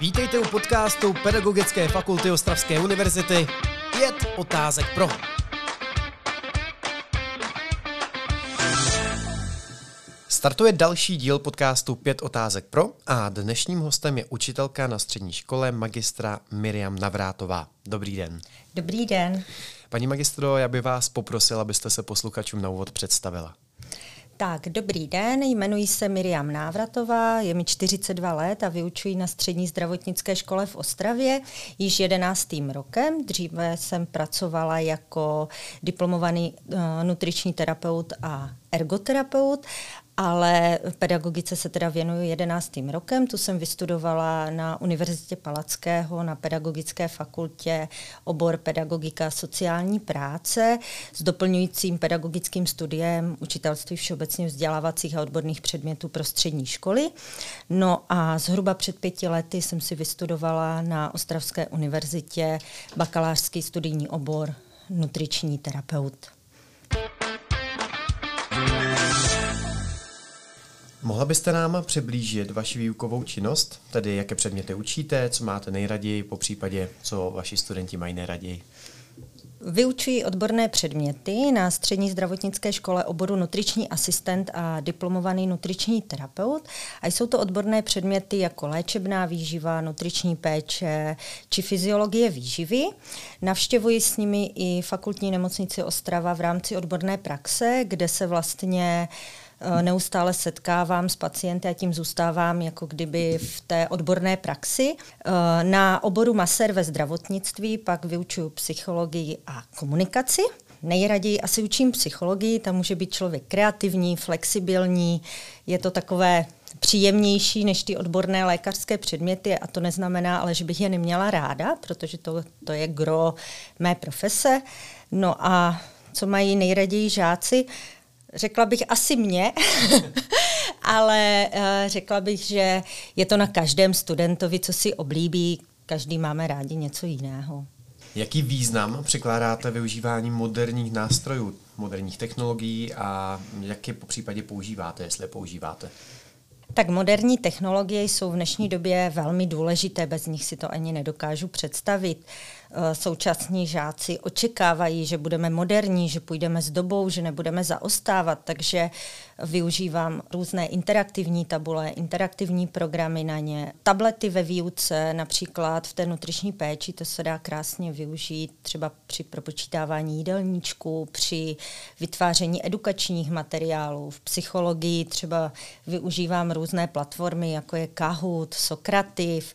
Vítejte u podcastu Pedagogické fakulty Ostravské univerzity Pět otázek pro. Startuje další díl podcastu Pět otázek pro a dnešním hostem je učitelka na střední škole magistra Miriam Navrátová. Dobrý den. Dobrý den. Paní magistro, já bych vás poprosil, abyste se posluchačům na úvod představila. Tak, dobrý den, jmenuji se Miriam Návratová, je mi 42 let a vyučuji na střední zdravotnické škole v Ostravě již 11. rokem. Dříve jsem pracovala jako diplomovaný uh, nutriční terapeut a ergoterapeut ale pedagogice se teda věnuju jedenáctým rokem. Tu jsem vystudovala na Univerzitě Palackého na pedagogické fakultě obor pedagogika sociální práce s doplňujícím pedagogickým studiem učitelství všeobecně vzdělávacích a odborných předmětů pro střední školy. No a zhruba před pěti lety jsem si vystudovala na Ostravské univerzitě bakalářský studijní obor nutriční terapeut. Mohla byste nám přiblížit vaši výukovou činnost, tedy jaké předměty učíte, co máte nejraději, po případě co vaši studenti mají nejraději? Vyučuji odborné předměty na střední zdravotnické škole oboru nutriční asistent a diplomovaný nutriční terapeut. A jsou to odborné předměty jako léčebná výživa, nutriční péče či fyziologie výživy. Navštěvuji s nimi i fakultní nemocnici Ostrava v rámci odborné praxe, kde se vlastně uh, neustále setkávám s pacienty a tím zůstávám jako kdyby v té odborné praxi. Eh, na oboru maser ve zdravotnictví pak vyučuju psychologii a komunikaci. Nejraději asi učím psychologii, tam může být člověk kreativní, flexibilní, je to takové příjemnější než ty odborné lékařské předměty a to neznamená ale, že bych je neměla ráda, protože to, to je gro mé profese. No a co mají nejraději žáci? Řekla bych asi mě, ale uh, řekla bych, že je to na každém studentovi, co si oblíbí. Každý máme rádi něco jiného. Jaký význam přikládáte využívání moderních nástrojů, moderních technologií a jak je po případě používáte, jestli je používáte? Tak moderní technologie jsou v dnešní době velmi důležité, bez nich si to ani nedokážu představit. Eh, současní žáci očekávají, že budeme moderní, že půjdeme s dobou, že nebudeme zaostávat, takže využívám různé interaktivní tabule, interaktivní programy na ně, tablety ve výuce, například v té nutriční péči, to se dá krásně využít třeba při propočítávání jídelníčků, při vytváření edukačních materiálů, v psychologii třeba využívám různé platformy, jako je Kahoot, Sokrativ,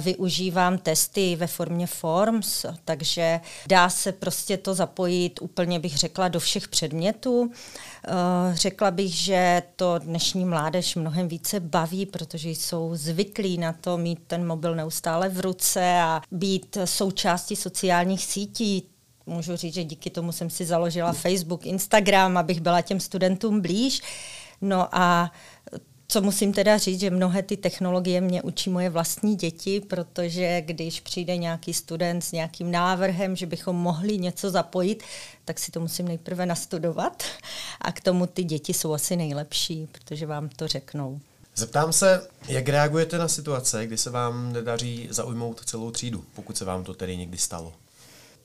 využívám testy ve formě form, Forms, takže dá se prostě to zapojit úplně bych řekla do všech předmětů. Eh, řekla bych, že to dnešní mládež mnohem více baví, protože jsou zvyklí na to mít ten mobil neustále v ruce a být součástí sociálních sítí, můžu říct, že díky tomu jsem si založila Facebook, Instagram, abych byla těm studentům blíž. No a co musím teda říct, že mnohé ty technologie mě učí moje vlastní děti, protože když přijde nějaký student s nějakým návrhem, že bychom mohli něco zapojit, tak si to musím nejprve nastudovat a k tomu ty děti jsou asi nejlepší, protože vám to řeknou. Zeptám se, jak reagujete na situace, kdy se vám nedaří zaujmout celou třídu, pokud se vám to tedy někdy stalo?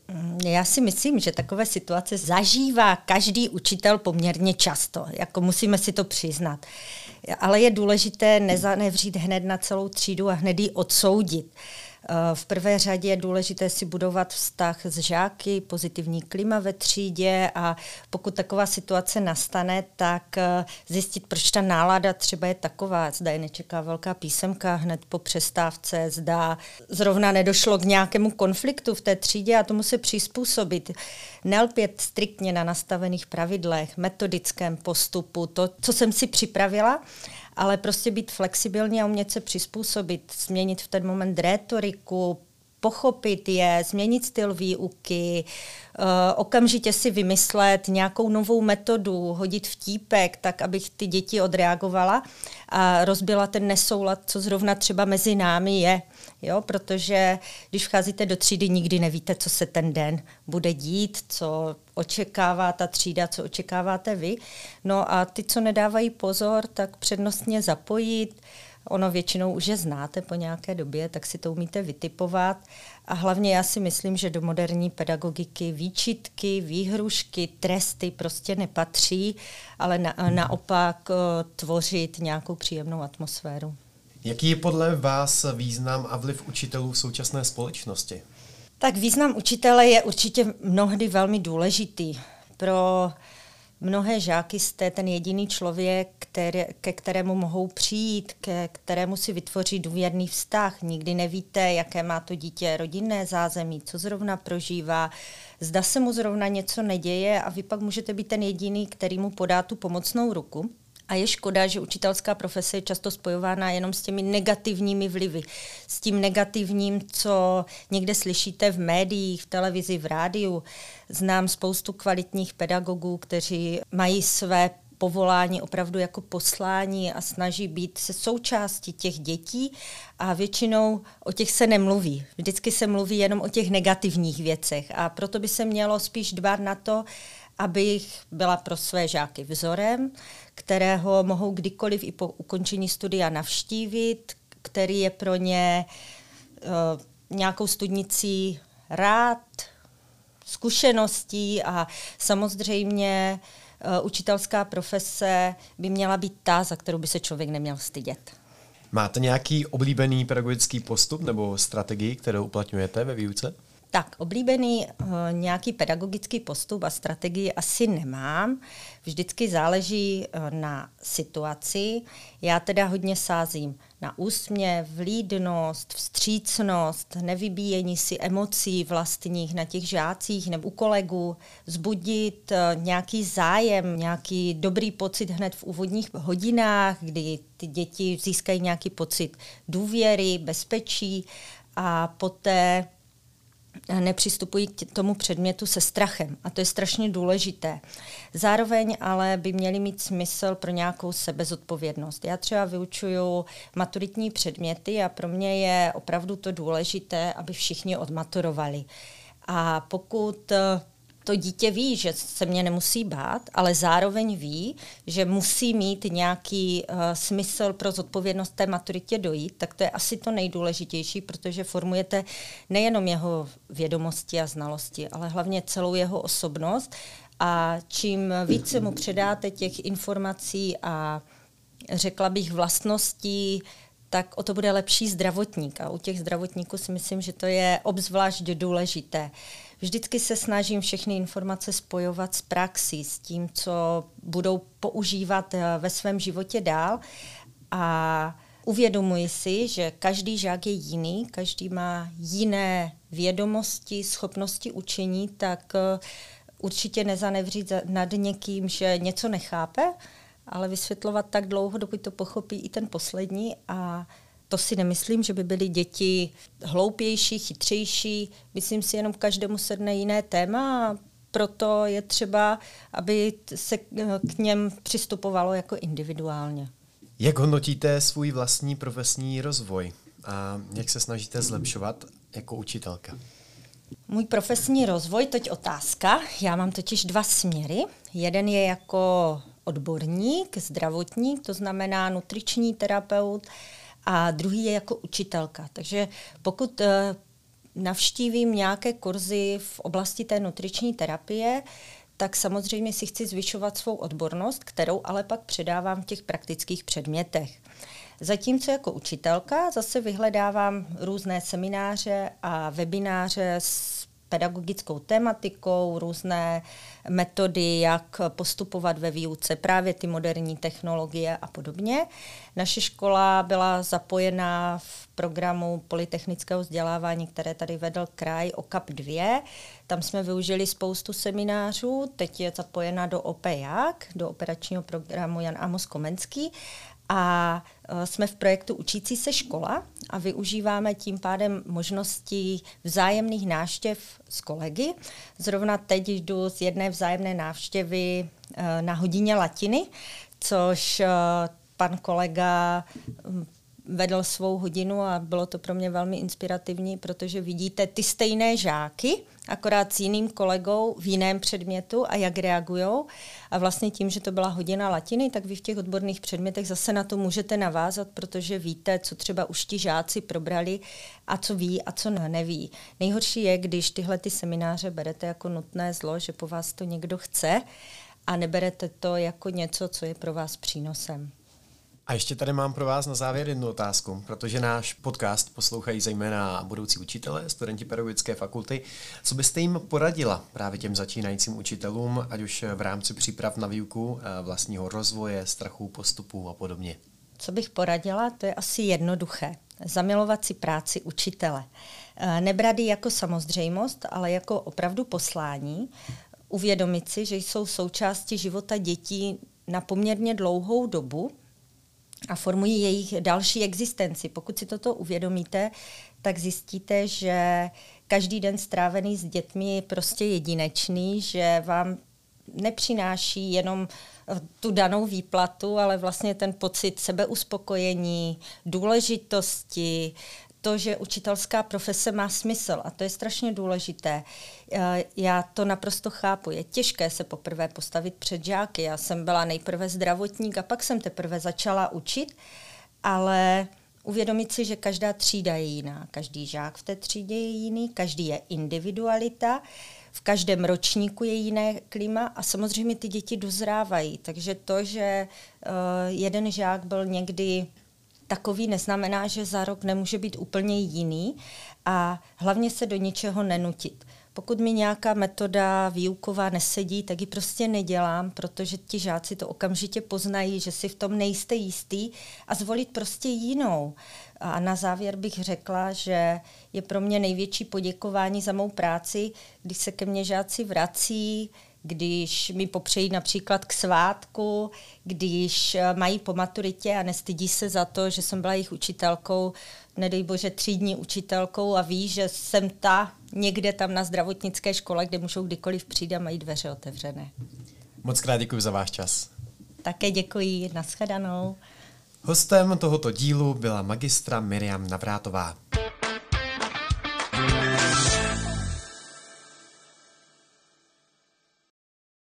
Mm, já si myslím, že takové situace zažívá každý učitel poměrně často. Jako musíme si to přiznat ale je důležité nezanevřít hned na celou třídu a hned ji odsoudit. V prvé řadě je důležité si budovat vztah s žáky, pozitivní klima ve třídě a pokud taková situace nastane, tak eh, zjistit, proč ta nálada třeba je taková. Zda je nečeká velká písemka hned po přestávce, zda zrovna nedošlo k nějakému konfliktu v té třídě a tomu se přizpůsobit. Nelpět striktně na nastavených pravidlech, metodickém postupu, to, co jsem si připravila, ale prostě být flexibilní a umět se přizpůsobit, změnit v ten moment rétoriku, pochopit je, změnit styl výuky, uh, okamžitě si vymyslet nějakou novou metodu, hodit vtípek, tak abych ty děti odreagovala a rozbila ten nesoulad, co zrovna třeba mezi námi je. Jo, protože když vcházíte do třídy, nikdy nevíte, co se ten den bude dít, co očekává ta třída, co očekáváte vy. No a ty, co nedávají pozor, tak přednostně zapojit, Ono většinou už je znáte po nějaké době, tak si to umíte vytipovat. A hlavně já si myslím, že do moderní pedagogiky výčitky, výhrušky, tresty prostě nepatří, ale na, naopak uh, tvořit nějakou příjemnou atmosféru. Jaký je podle vás význam a vliv učitelů v současné společnosti? Tak význam učitele je určitě mnohdy velmi důležitý. Pro mnohé žáky jste ten jediný člověk, který, ke kterému mohou přijít, ke kterému si vytvoří důvěrný vztah. Nikdy nevíte, jaké má to dítě rodinné zázemí, co zrovna prožívá, zda se mu zrovna něco neděje a vy pak můžete být ten jediný, který mu podá tu pomocnou ruku. A je škoda, že učitelská profese je často spojována jenom s těmi negativními vlivy. S tím negativním, co někde slyšíte v médiích, v televizi, v rádiu. Znám spoustu kvalitních pedagogů, kteří mají své povolání opravdu jako poslání a snaží být se součástí těch dětí a většinou o těch se nemluví. Vždycky se mluví jenom o těch negativních věcech a proto by se mělo spíš dbát na to, abych byla pro své žáky vzorem, kterého mohou kdykoliv i po ukončení studia navštívit, který je pro ně uh, nějakou studnicí rád, zkušeností a samozřejmě uh, učitelská profese by měla být ta, za kterou by se člověk neměl stydět. Máte nějaký oblíbený pedagogický postup nebo strategii, kterou uplatňujete ve výuce? Tak, oblíbený uh, nějaký pedagogický postup a strategii asi nemám. Vždycky záleží uh, na situaci. Já teda hodně sázím na úsměv, vlídnost, vstřícnost, nevybíjení si emocí vlastních na těch žácích nebo u kolegů, zbudit uh, nějaký zájem, nějaký dobrý pocit hned v úvodních hodinách, kdy ty děti získají nějaký pocit důvěry, bezpečí a poté nepřistupují k tomu předmětu se strachem. A to je strašně důležité. Zároveň ale by měly mít smysl pro nějakou sebezodpovědnost. Já třeba vyučuju maturitní předměty a pro mě je opravdu to důležité, aby všichni odmaturovali. A pokud to dítě ví, že se mě nemusí bát, ale zároveň ví, že musí mít nějaký uh, smysl pro zodpovědnost té maturitě dojít, tak to je asi to nejdůležitější, protože formujete nejenom jeho vědomosti a znalosti, ale hlavně celou jeho osobnost. A čím více mu předáte těch informací a řekla bych vlastností, tak o to bude lepší zdravotník. A u těch zdravotníků si myslím, že to je obzvlášť důležité. Vždycky se snažím všechny informace spojovat s praxí, s tím, co budou používat eh, ve svém životě dál. A uvědomuji si, že každý žák je jiný, každý má jiné vědomosti, schopnosti učení, tak eh, určitě nezanevřít nad někým, že něco nechápe, ale vysvětlovat tak dlouho, dokud to pochopí i ten poslední a to si nemyslím, že by byly děti hloupější, chytřejší. Myslím si, jenom každému sedne jiné téma a proto je třeba, aby se k něm přistupovalo jako individuálně. Jak hodnotíte svůj vlastní profesní rozvoj a jak se snažíte zlepšovat jako učitelka? Můj profesní rozvoj, toť otázka. Já mám totiž dva směry. Jeden je jako odborník, zdravotník, to znamená nutriční terapeut, a druhý je jako učitelka. Takže pokud eh, navštívím nějaké kurzy v oblasti té nutriční terapie, tak samozřejmě si chci zvyšovat svou odbornost, kterou ale pak předávám v těch praktických předmětech. Zatímco jako učitelka zase vyhledávám různé semináře a webináře s pedagogickou tematikou, různé metody, jak postupovat ve výuce, právě ty moderní technologie a podobně. Naše škola byla zapojena v programu polytechnického vzdělávání, které tady vedl kraj OKAP 2. Tam jsme využili spoustu seminářů, teď je zapojena do OPEJAK, do operačního programu Jan Amos Komenský a e, jsme v projektu Učící se škola a využíváme tím pádem možností vzájemných návštěv s kolegy. Zrovna teď jdu z jedné vzájemné návštěvy e, na hodině latiny, což e, pan kolega vedl svou hodinu a bylo to pro mě velmi inspirativní, protože vidíte ty stejné žáky, akorát s jiným kolegou v jiném předmětu a jak reagují. A vlastně tím, že to byla hodina latiny, tak vy v těch odborných předmětech zase na to můžete navázat, protože víte, co třeba už ti žáci probrali a co ví a co neví. Nejhorší je, když tyhle ty semináře berete jako nutné zlo, že po vás to někdo chce a neberete to jako něco, co je pro vás přínosem. A ještě tady mám pro vás na závěr jednu otázku, protože náš podcast poslouchají zejména budoucí učitelé, studenti pedagogické fakulty. Co byste jim poradila právě těm začínajícím učitelům, ať už v rámci příprav na výuku, eh, vlastního rozvoje, strachu, postupů a podobně? Co bych poradila, to je asi jednoduché. Zamilovat si práci učitele. Eh, nebrat jako samozřejmost, ale jako opravdu poslání. Uvědomit si, že jsou součástí života dětí na poměrně dlouhou dobu, a formují jejich další existenci. Pokud si toto uvědomíte, tak zjistíte, že každý den strávený s dětmi je prostě jedinečný, že vám nepřináší jenom eh, tu danou výplatu, ale vlastně ten pocit sebeuspokojení, důležitosti, to, že učitelská profese má smysl a to je strašně důležité. Eh, já to naprosto chápu. Je těžké se poprvé postavit před žáky. Já jsem byla nejprve zdravotník a pak jsem teprve začala učit, ale uvědomit si, že každá třída je jiná. Každý žák v té třídě je jiný, každý je individualita, v každém ročníku je jiné klima a samozřejmě ty děti dozrávají. Takže to, že uh, jeden žák byl někdy takový neznamená, že za rok nemůže být úplně jiný a hlavně se do ničeho nenutit. Pokud mi nějaká metoda výuková nesedí, tak ji prostě nedělám, protože ti žáci to okamžitě poznají, že si v tom nejste jistý a zvolit prostě jinou. A na závěr bych řekla, že je pro mě největší poděkování za mou práci, když se ke mně žáci vrací, když mi popřejí například k svátku, když eh, mají po maturitě a nestydí se za to, že jsem byla jejich učitelkou, nedej bože třídní učitelkou a ví, že jsem ta někde tam na zdravotnické škole, kde můžou kdykoliv přijít a mají dveře otevřené. Moc krát děkuji za váš čas. Také děkuji, nashledanou. Hostem tohoto dílu byla magistra Miriam Navrátová.